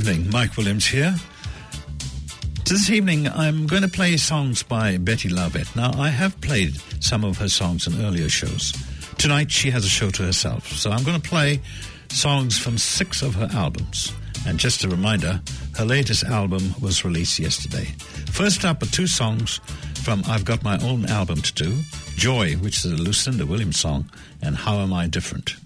evening. Mike Williams here. This evening, I'm going to play songs by Bettye LaVette. Now, I have played some of her songs in earlier shows. Tonight, she has a show to herself, so I'm going to play songs from six of her albums. And just a reminder, her latest album was released yesterday. First up are two songs from I've Got My Own Album to Do Joy, which is a Lucinda Williams song, and How Am I Different?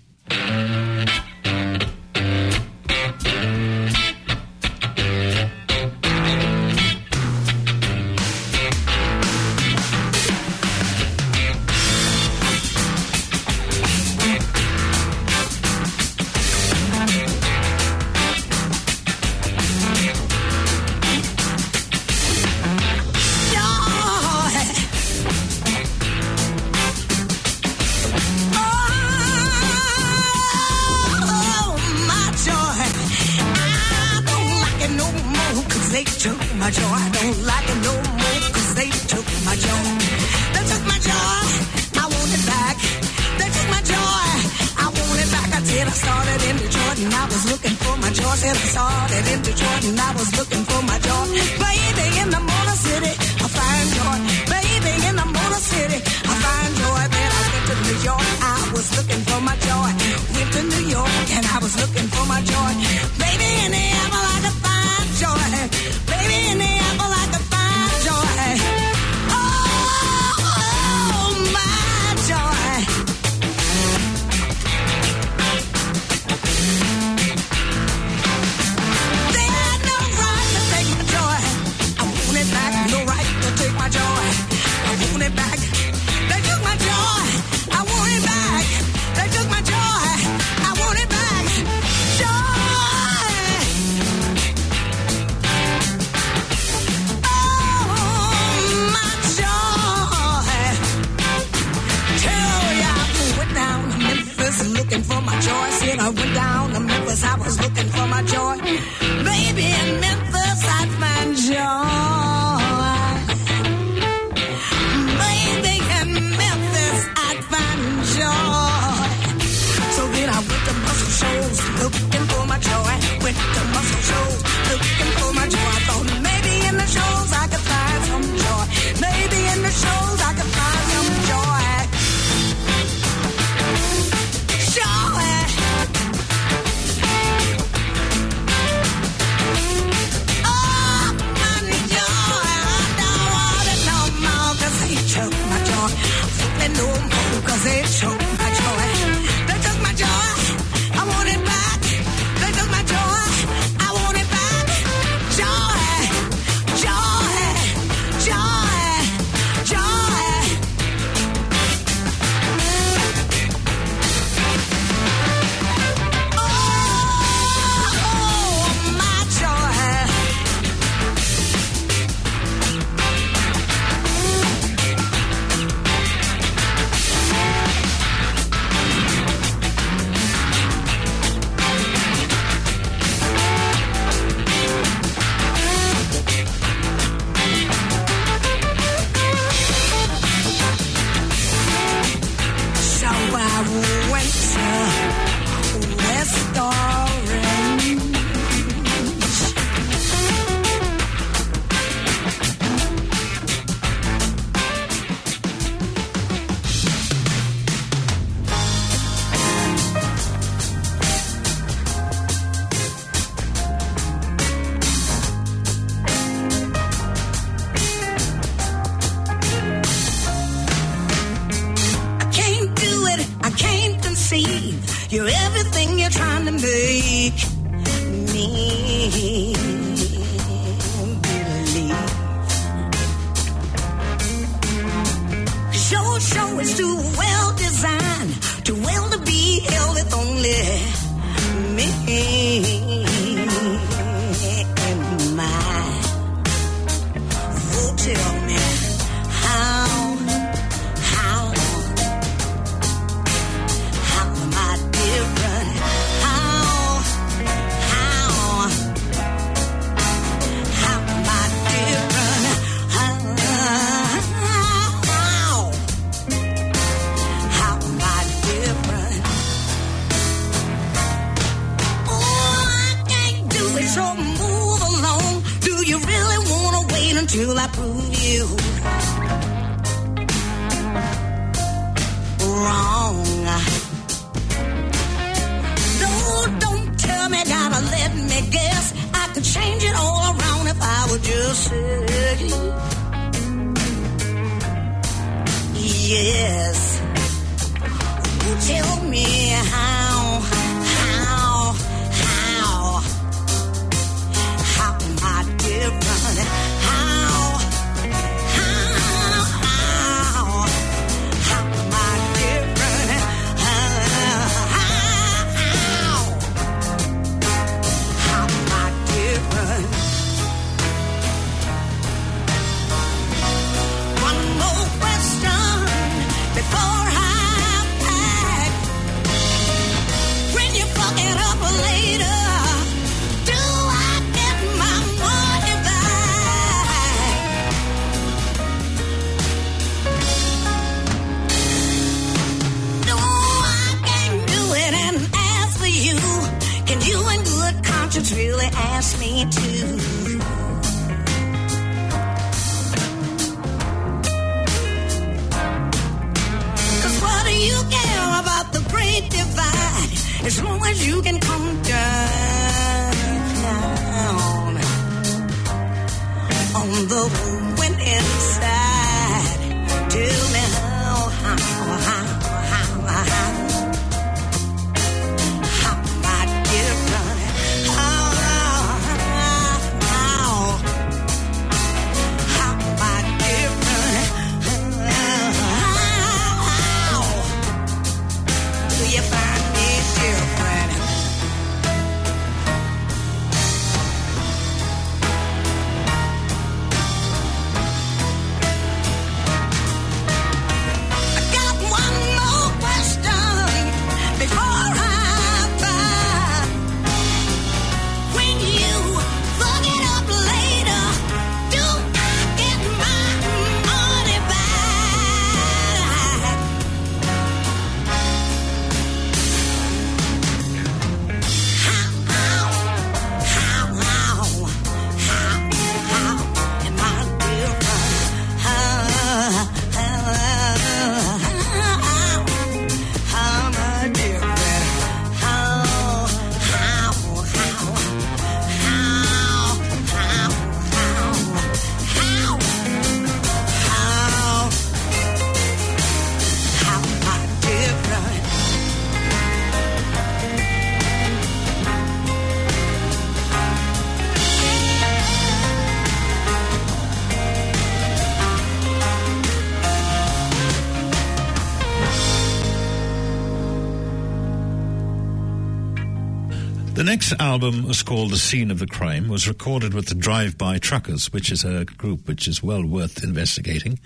next album was called The Scene of the Crime, was recorded with the Drive By Truckers, which is a group which is well worth investigating.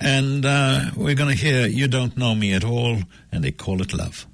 And uh, we're going to hear You Don't Know Me at All, and they call it Love.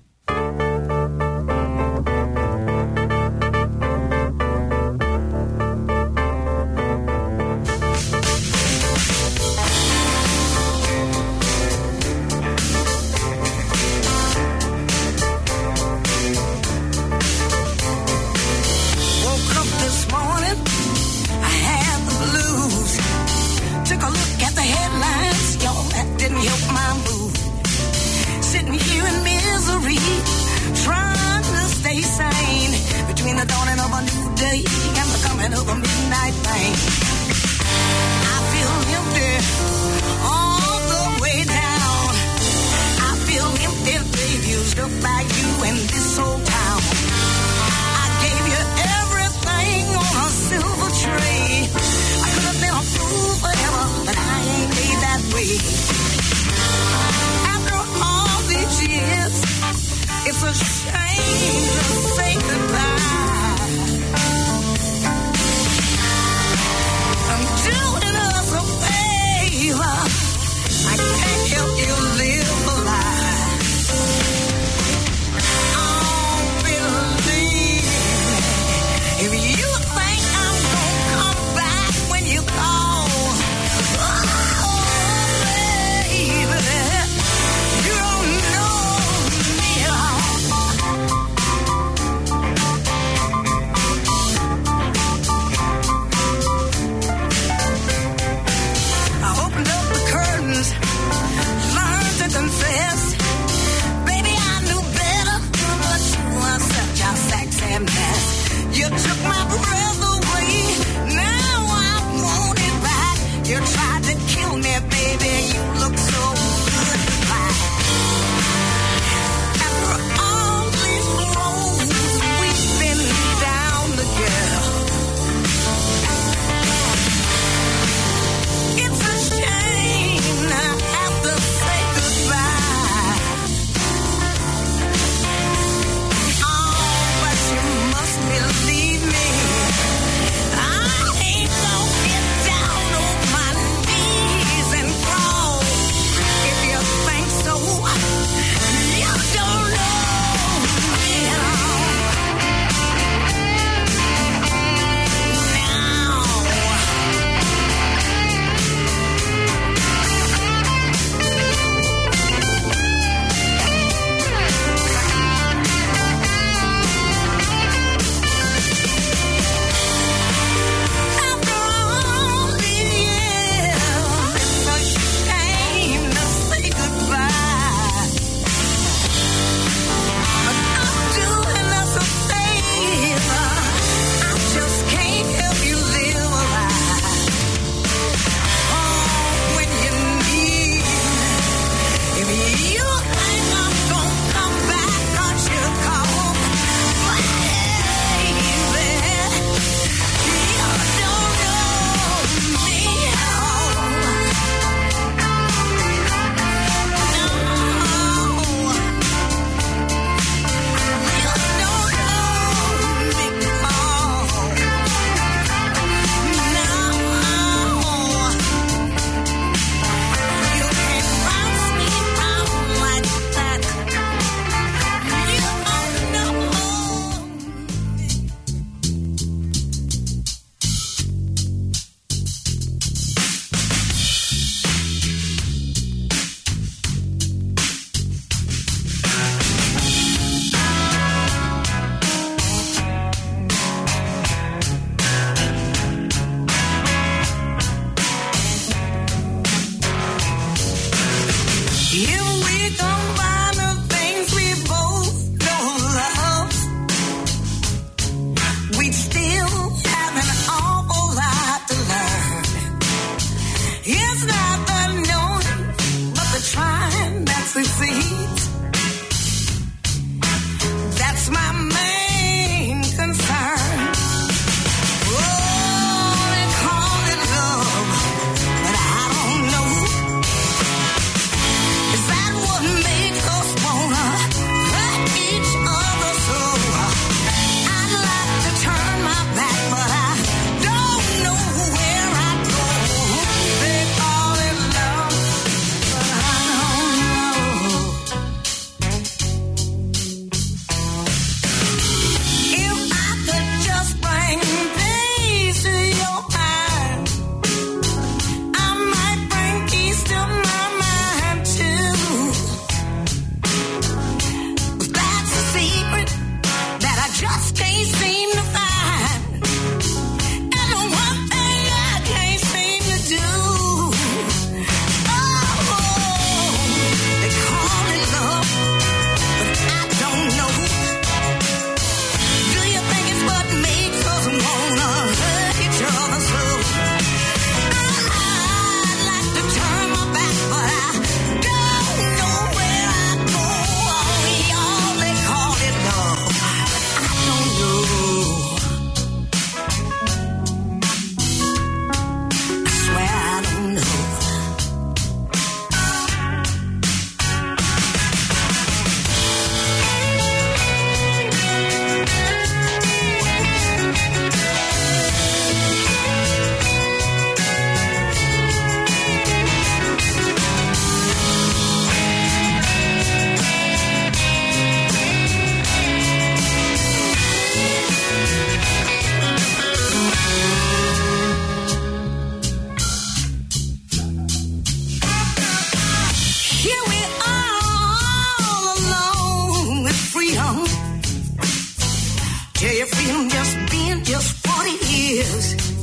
Don't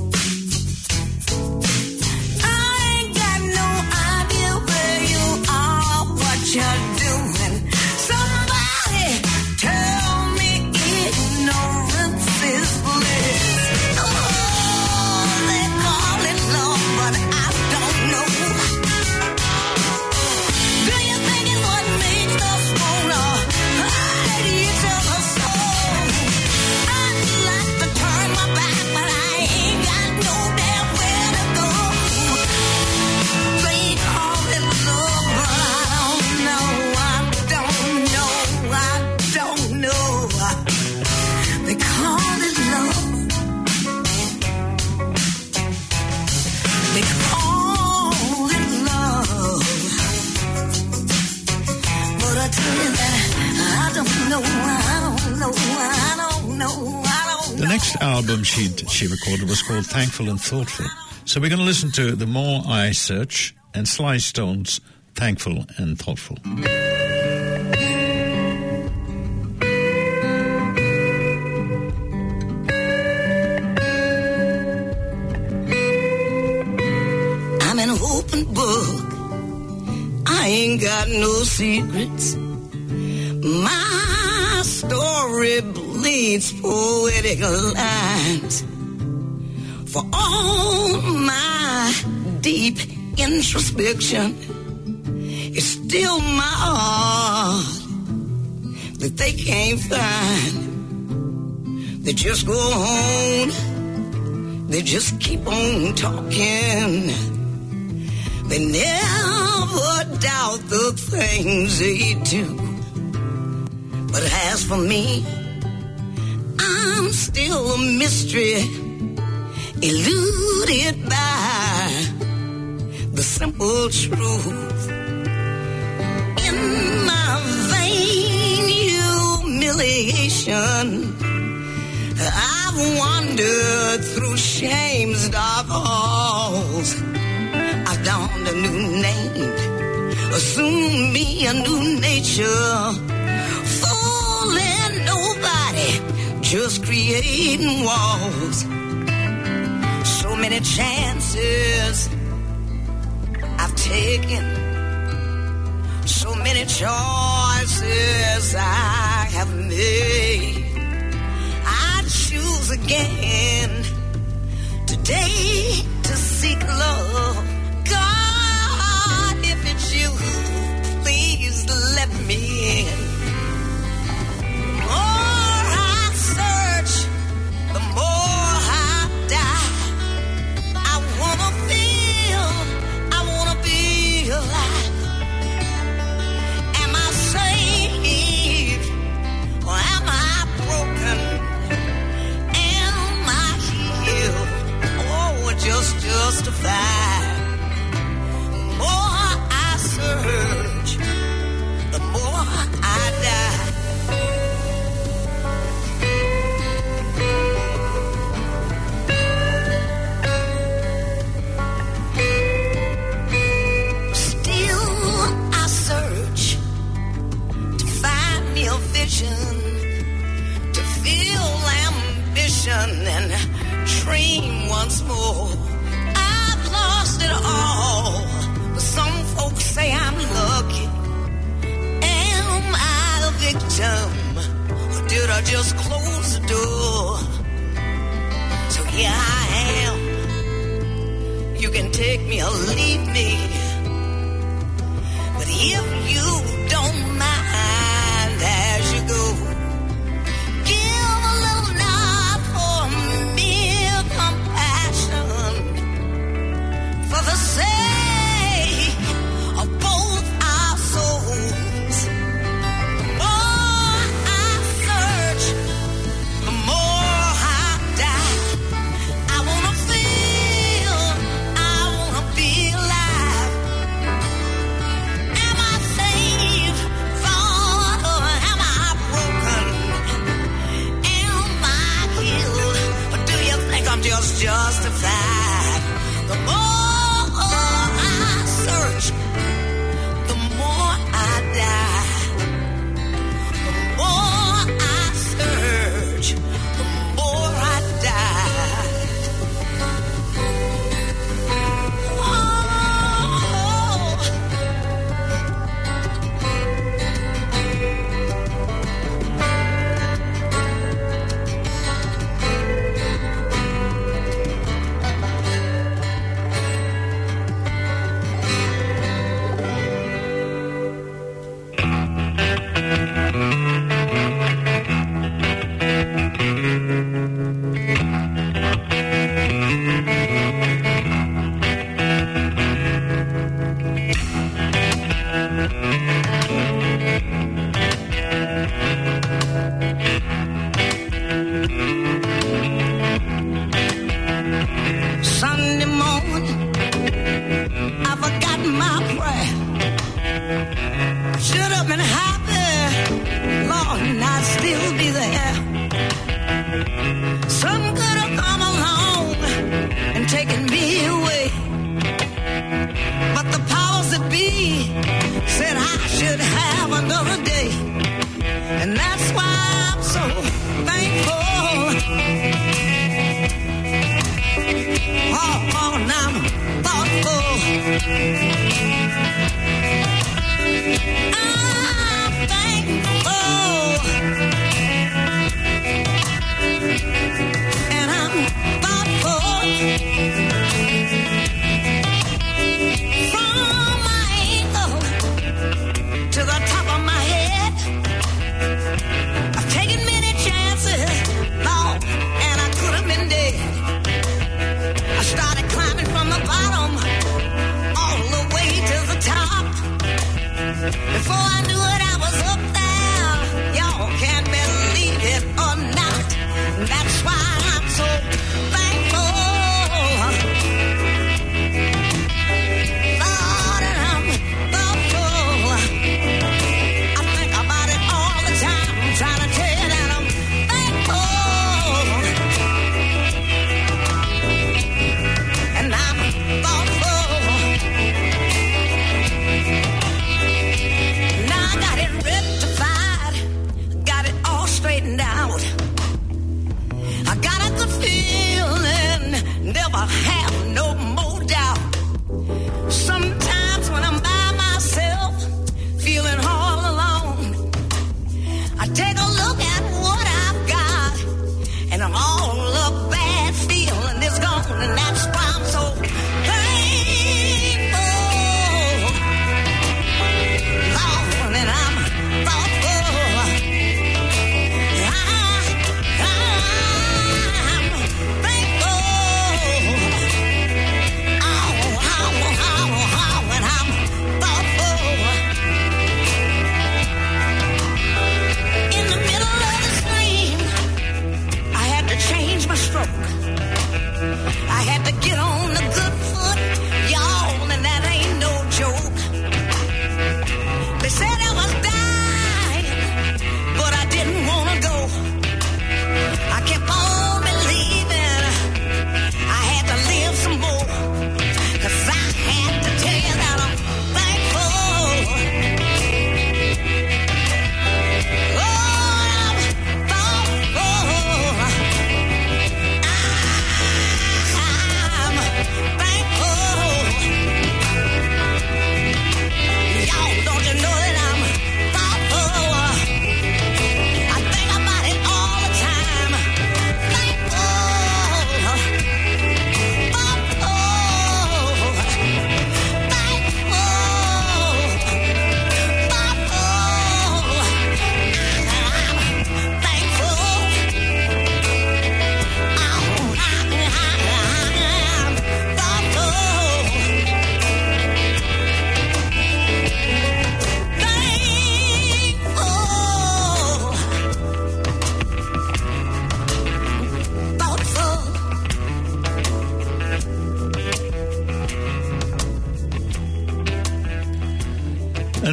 album she she recorded was called Thankful and Thoughtful. So we're going to listen to The More I Search and Sly Stone's Thankful and Thoughtful. I'm an open book. I ain't got no secrets. My story bleeds poetic lines. For all my deep introspection, it's still my heart that they can't find. They just go on, they just keep on talking. They never doubt the things they do. But as for me, Still a mystery, eluded by the simple truth. In my vain humiliation, I've wandered through shame's dark halls. I've donned a new name, assumed me a new nature. Just creating walls. So many chances I've taken, so many choices I have made. I choose again today to seek love. God, if it's you, please let me just justified? The more I search, the more I die. Still, I search to find me a vision, to feel ambition and dream once more. Just close the door? So here I am. You can take me or leave me.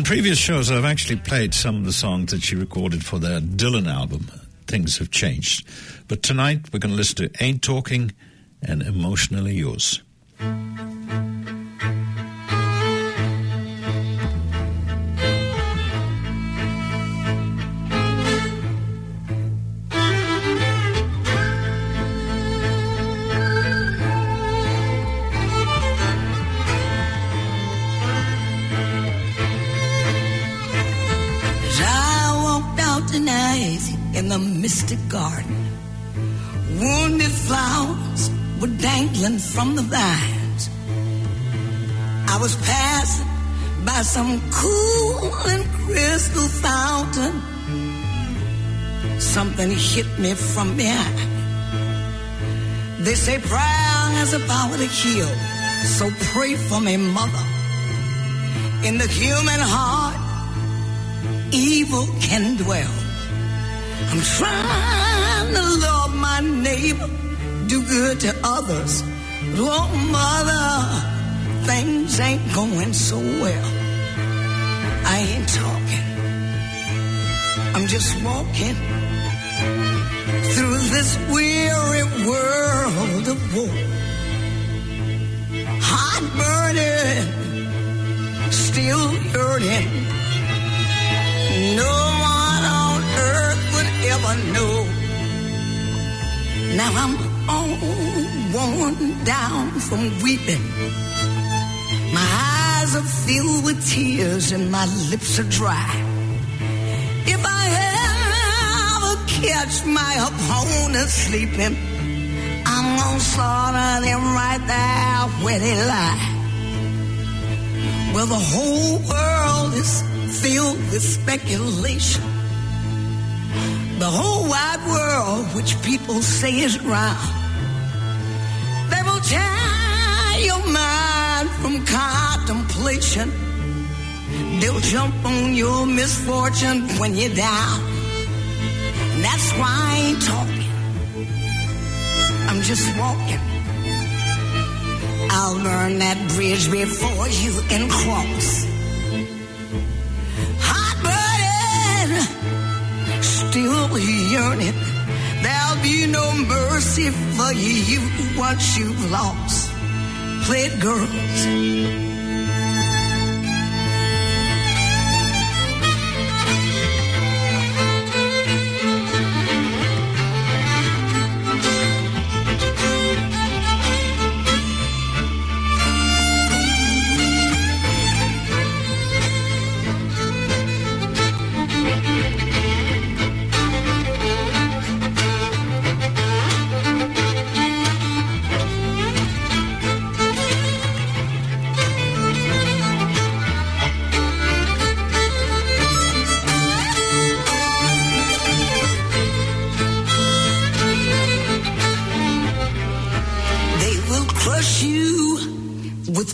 previous shows, I've actually played some of the songs that she recorded for their Dylan album. Things have changed. But tonight, we're going to listen to Ain't Talking and Emotionally Yours. from the vines. I was passing by some cool and crystal fountain. Something hit me from behind. They say prayer has a power to heal, so pray for me, mother. In the human heart, evil can dwell. I'm trying to love my neighbor, do good to others Oh, mother, things ain't going so well. I ain't talking, I'm just walking through this weary world of war. Heart burning, still yearning. No one on earth would ever know. Now I'm all worn down from weeping. My eyes are filled with tears and my lips are dry. If I ever catch my opponent sleeping, I'm gonna slaughter them right there where they lie. Well, the whole world is filled with speculation. The whole wide world, which people say is round tear your mind from contemplation. They'll jump on your misfortune when you're down. And that's why I ain't talking. I'm just walking. I'll burn that bridge before you can cross. Hot burning, still yearning. There'll be no mercy for you once you've lost. Play it, girls.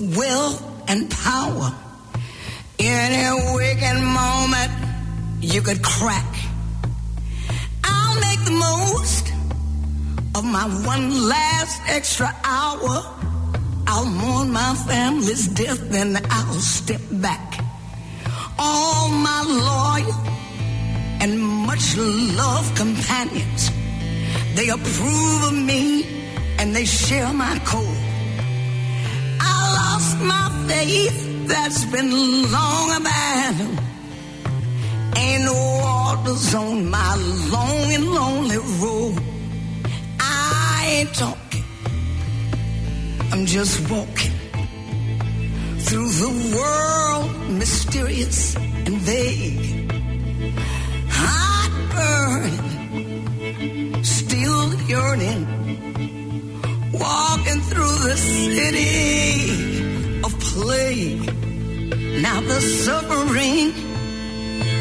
With will and power. Any wicked moment you could crack. I'll make the most of my one last extra hour. I'll mourn my family's death, then I'll step back. All my loyal and much loved companions, they approve of me and they share my code. Lost my faith that's been long abandoned. Ain't no waters on my long and lonely road. I ain't talking, I'm just walking through the world, mysterious and vague. Hot burning, still yearning walking through the city of plague. Now the suffering,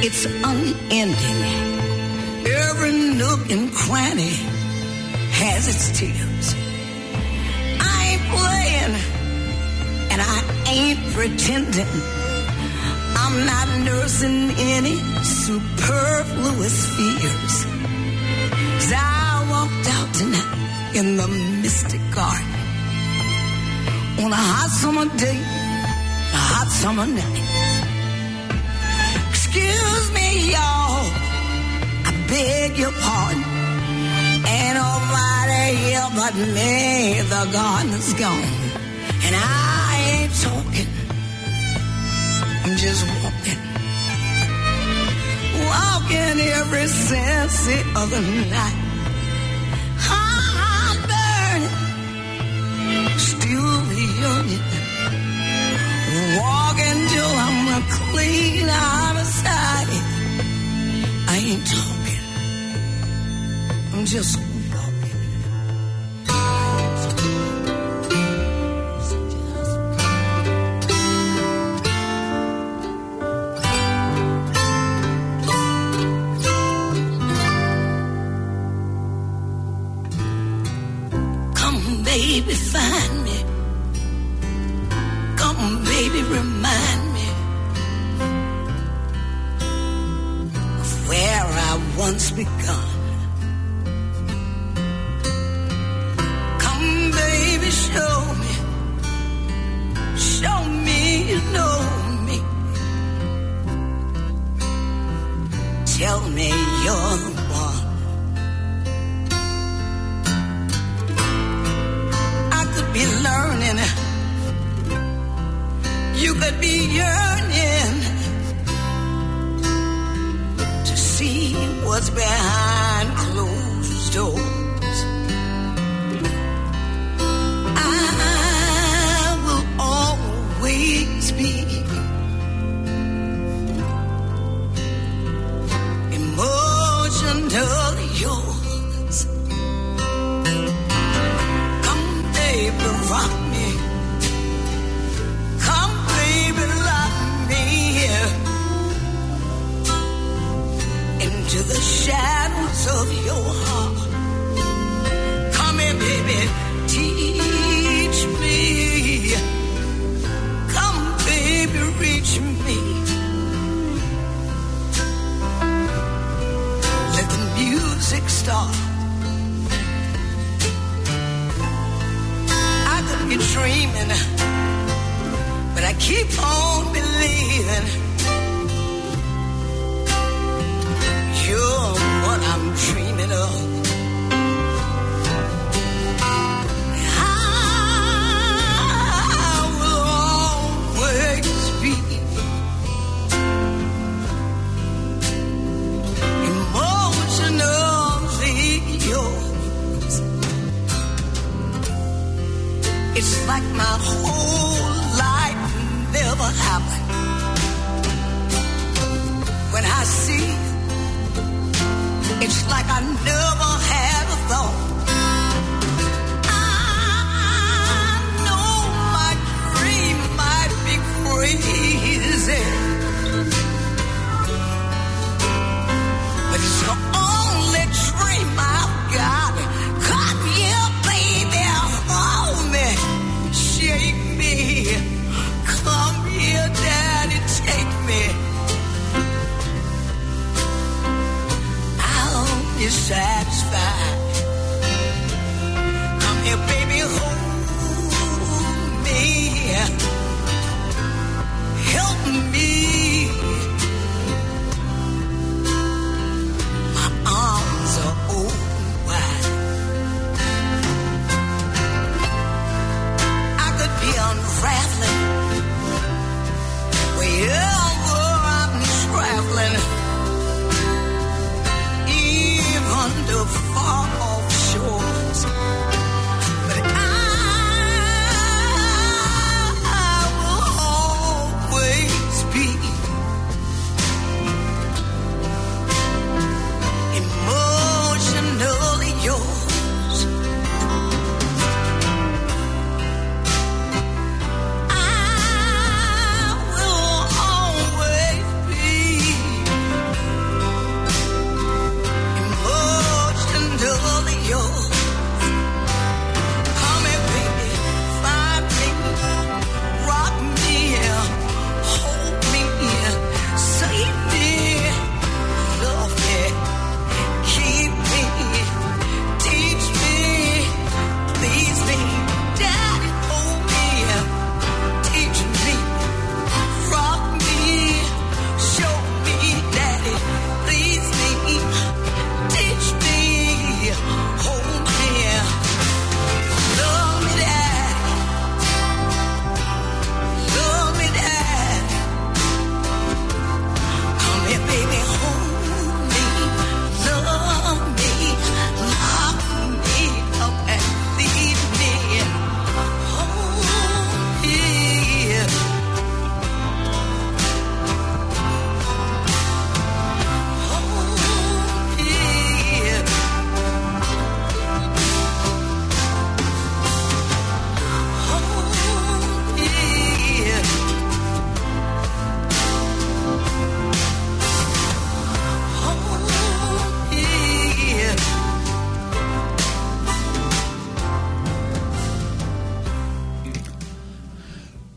it's unending. Every nook and cranny has its tears. I ain't playing, and I ain't pretending. I'm not nursing any superfluous fears. As I walked out tonight in the mystic garden on a hot summer day, a hot summer night. Excuse me, y'all. I beg your pardon. Ain't nobody here but me. The garden's gone. And I ain't talking. I'm just walking. Walking every sense the night. Still yearning. Walking till I'm clean out of sight. I ain't talking. I'm just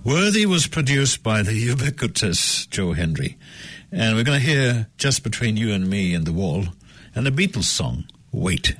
Worthy was produced by the ubiquitous Joe Henry, And we're going to hear Just Between You and Me and the Wall and the Beatles song, Wait.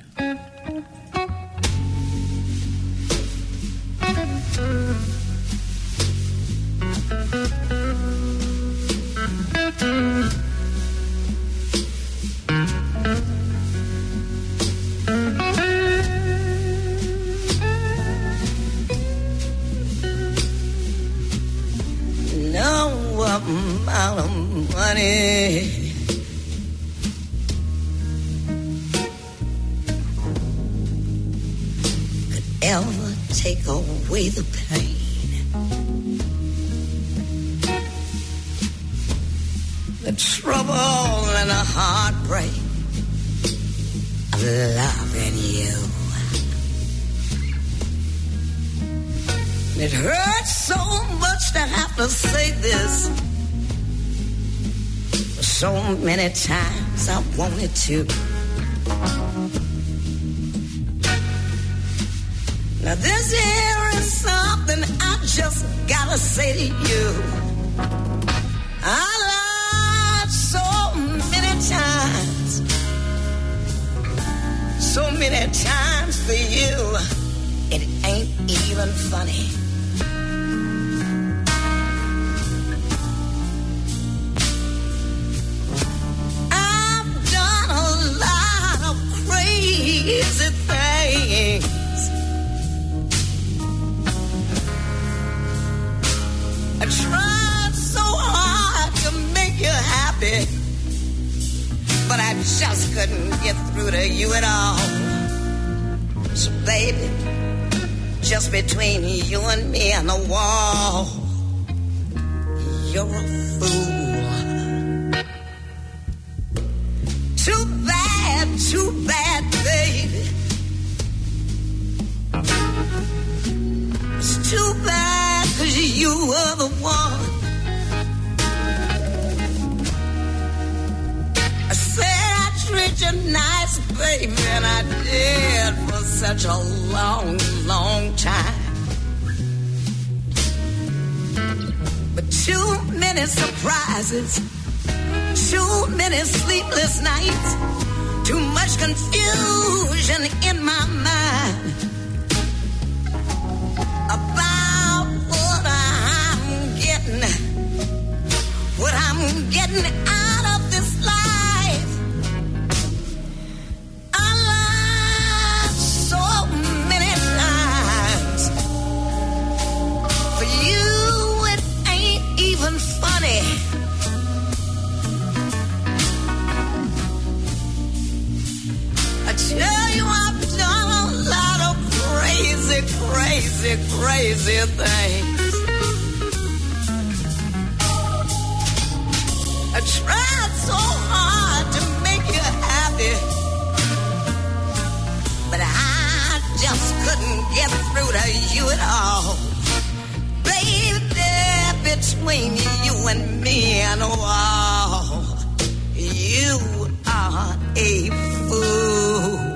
To. Couldn't get through to you at all. So, baby, just between you and me and the wall, you're a fool. Too bad, too bad, baby. It's too bad cause you were the one. Treat you nice, baby, and I did for such a long, long time. But too many surprises, too many sleepless nights, too much confusion in my mind about what I'm getting, what I'm getting out crazy, crazy things. I tried so hard to make you happy, but I just couldn't get through to you at all. Baby, between you and me and the wall, you are a fool.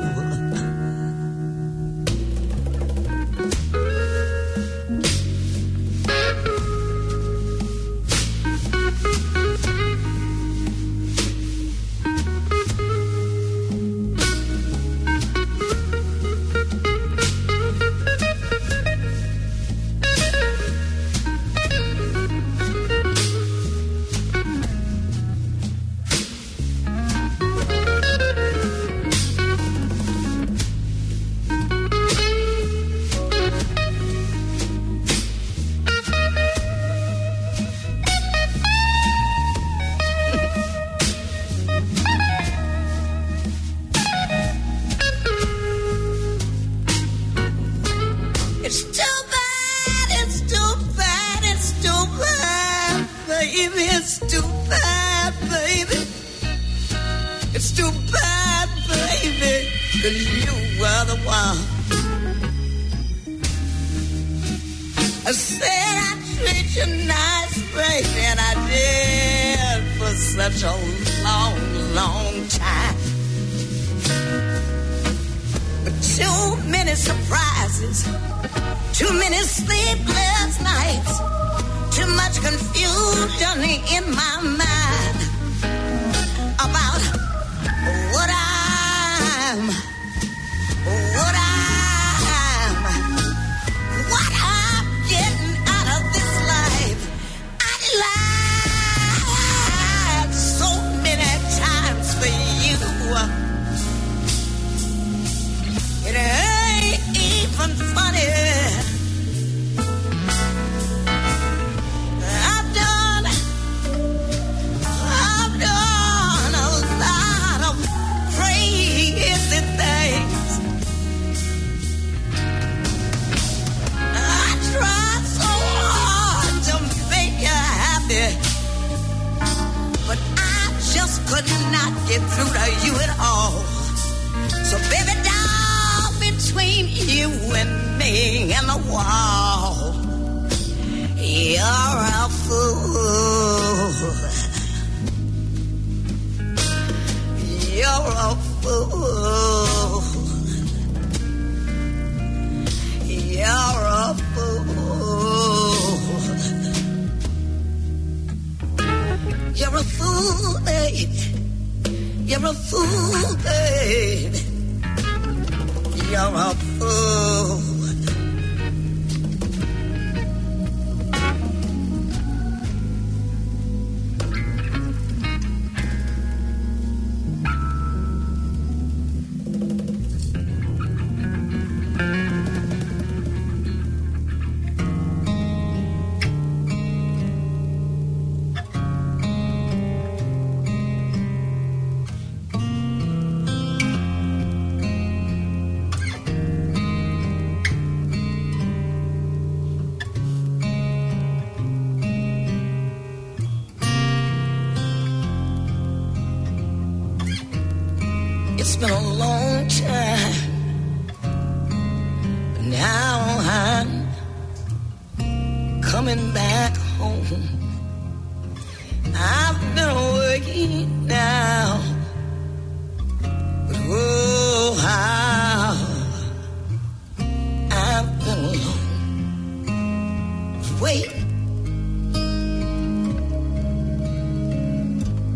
Wait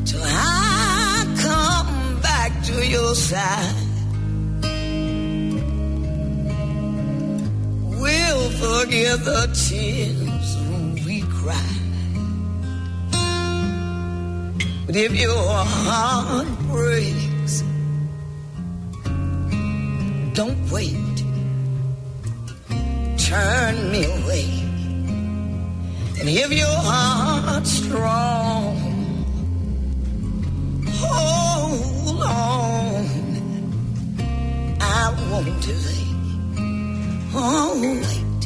till I come back to your side. We'll forget the tears we cried. But if your heart breaks, don't wait. Turn me away. And if your heart's strong, hold on. I won't delay. Oh, wait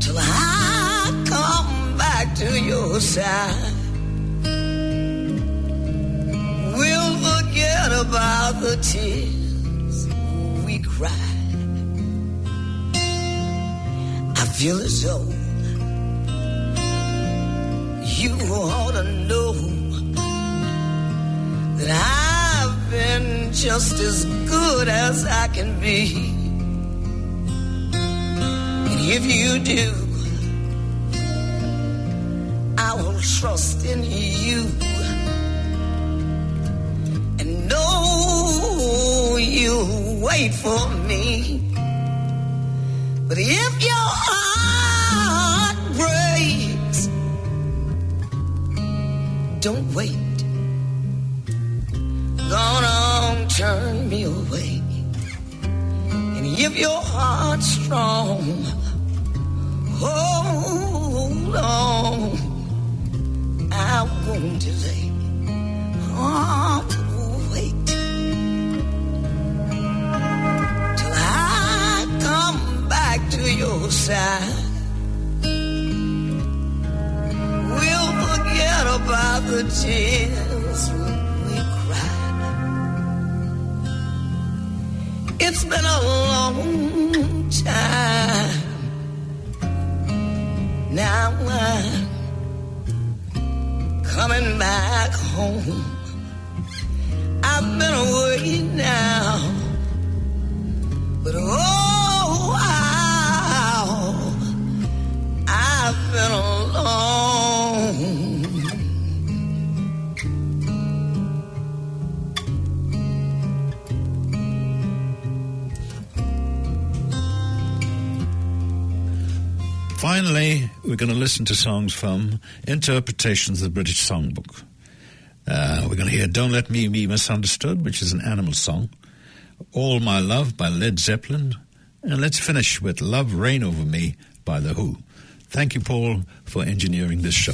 till I come back to your side. We'll forget about the tears feel as though you ought to know that I've been just as good as I can be. And if you do, I will trust in you and know you'll wait for me. But if your heart breaks, don't wait. Gone on, turn me away. And if your heart's strong, hold on. I won't delay. Listen to songs from interpretations of the British Songbook. Uh, we're going to hear Don't Let Me Be Misunderstood, which is an animal song, All My Love by Led Zeppelin, and let's finish with Love Reign Over Me by The Who. Thank you, Paul, for engineering this show.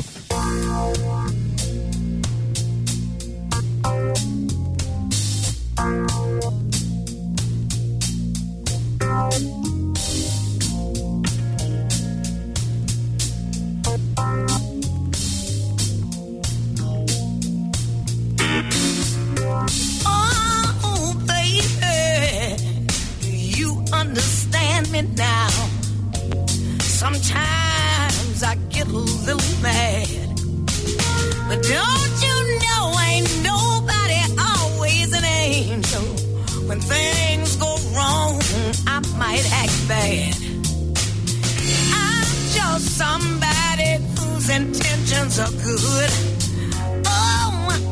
things go wrong, I might act bad. I'm just somebody whose intentions are good. Oh,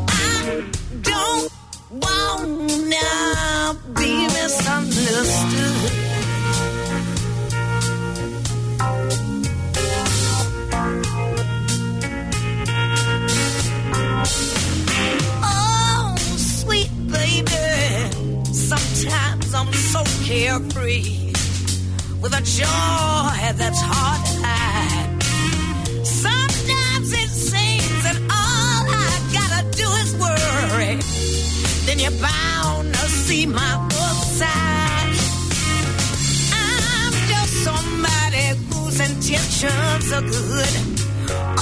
I don't wanna be misunderstood. Carefree with a joy that's hard to hide. Sometimes it seems that all I gotta do is worry. Then you're bound to see my other side. I'm just somebody whose intentions are good.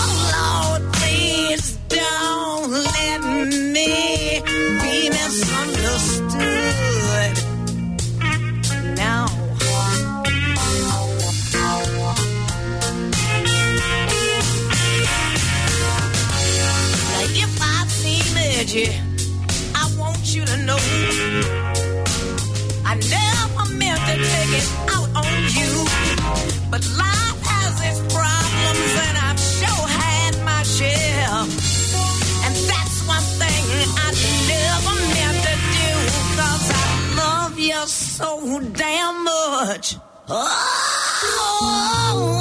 So damn much. Oh,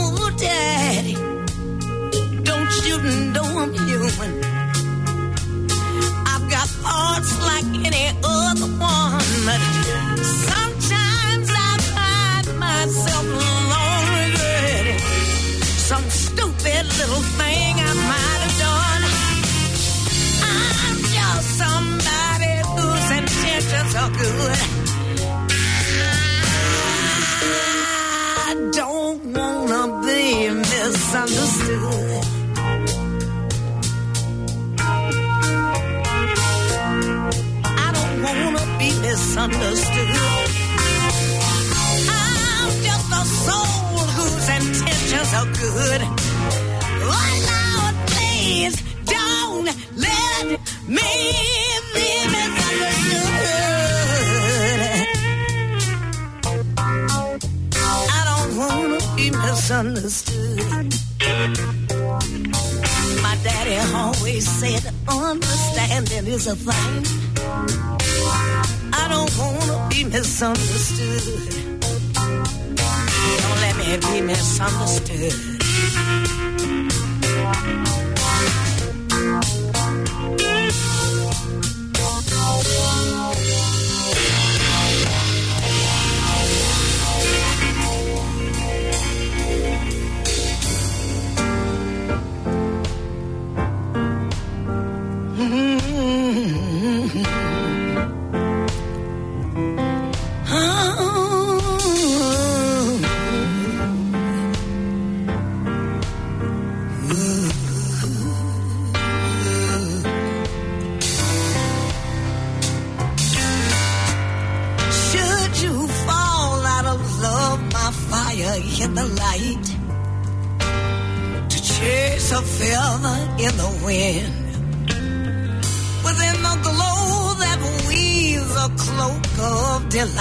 good. Oh Lord, please don't let me be misunderstood. I don't wanna be misunderstood. My daddy always said understanding is a thing. I don't wanna be misunderstood. Don't let me be misunderstood. Should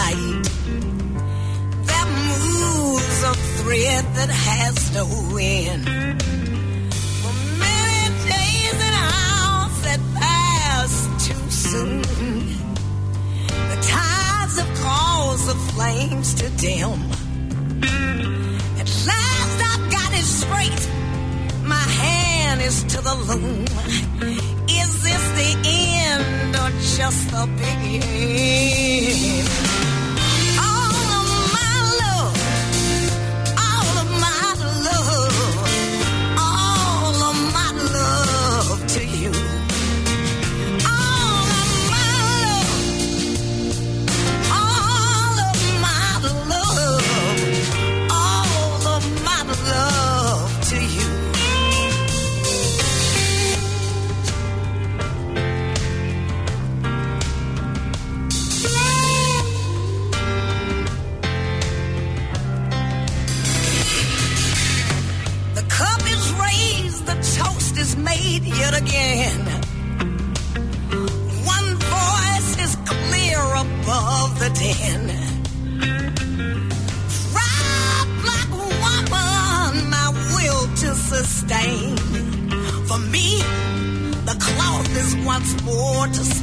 of delight that moves a thread that has no end. For many days and hours that pass too soon. The tides have caused the flames to dim. At last I've got it straight. My hand is to the loom. Is this the end or just the beginning? to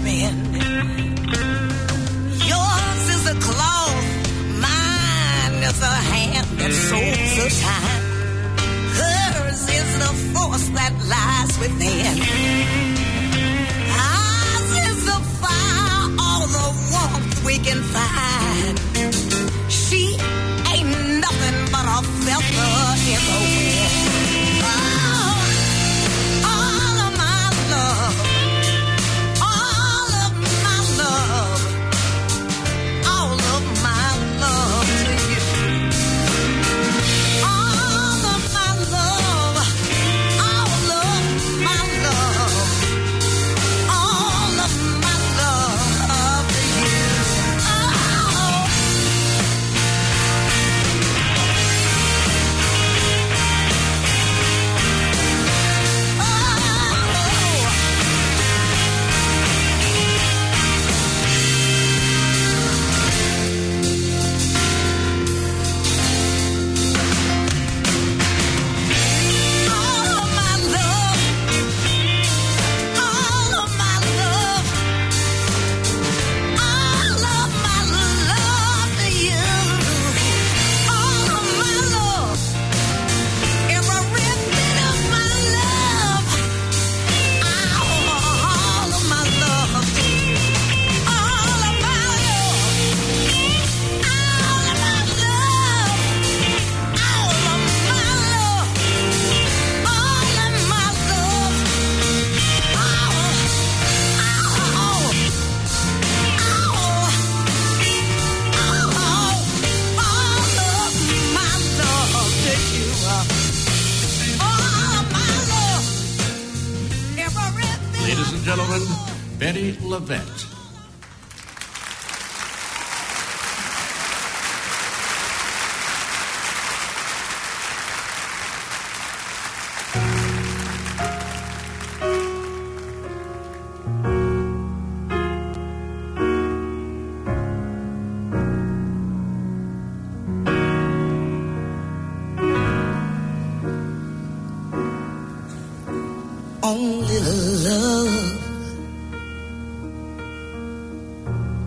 Only love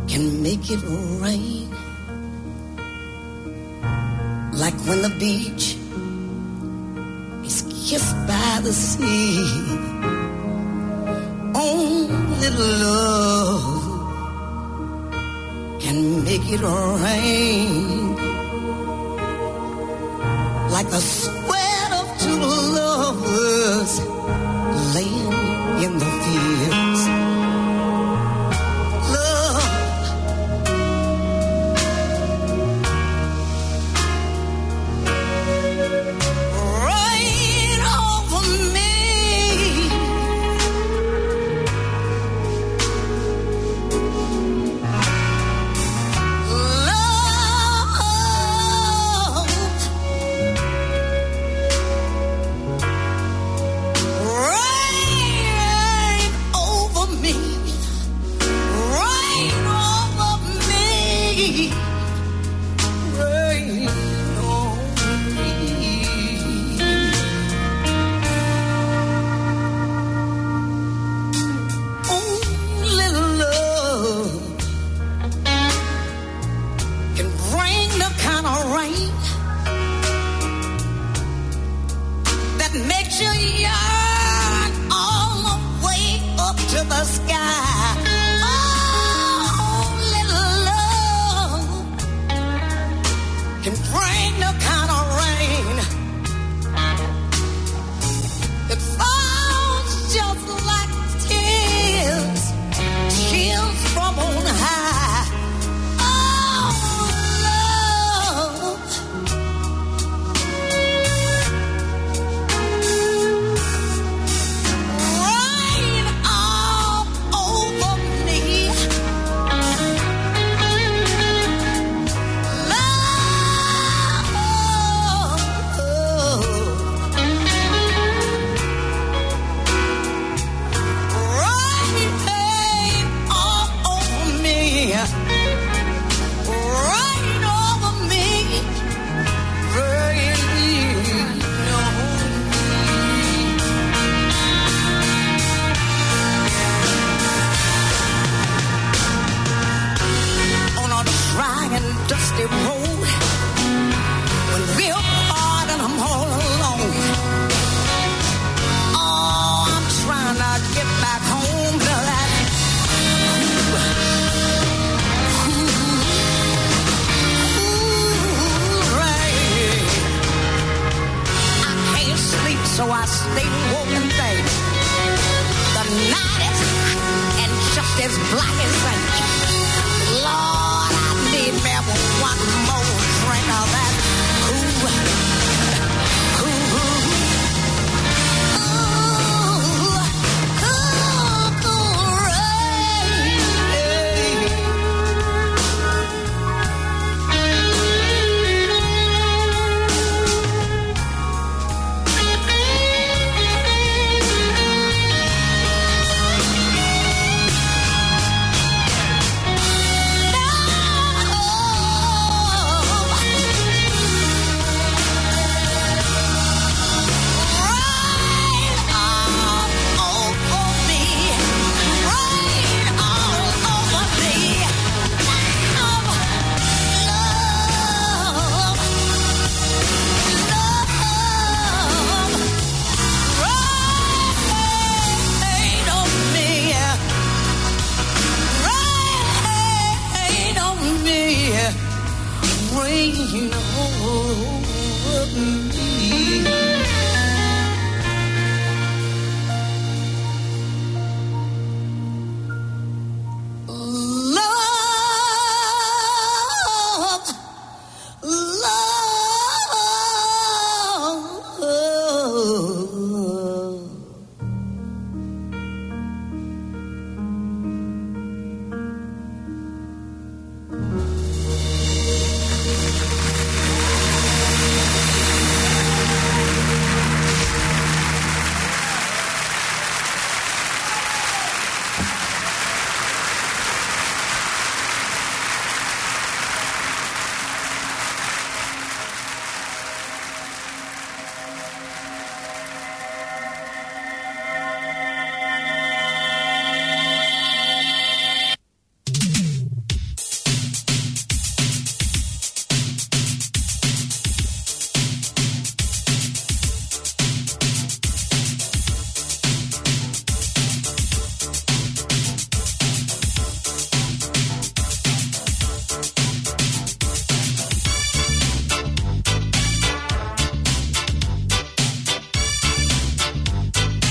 can make it rain. Like when the beach is kissed by the sea. Only love can make it rain.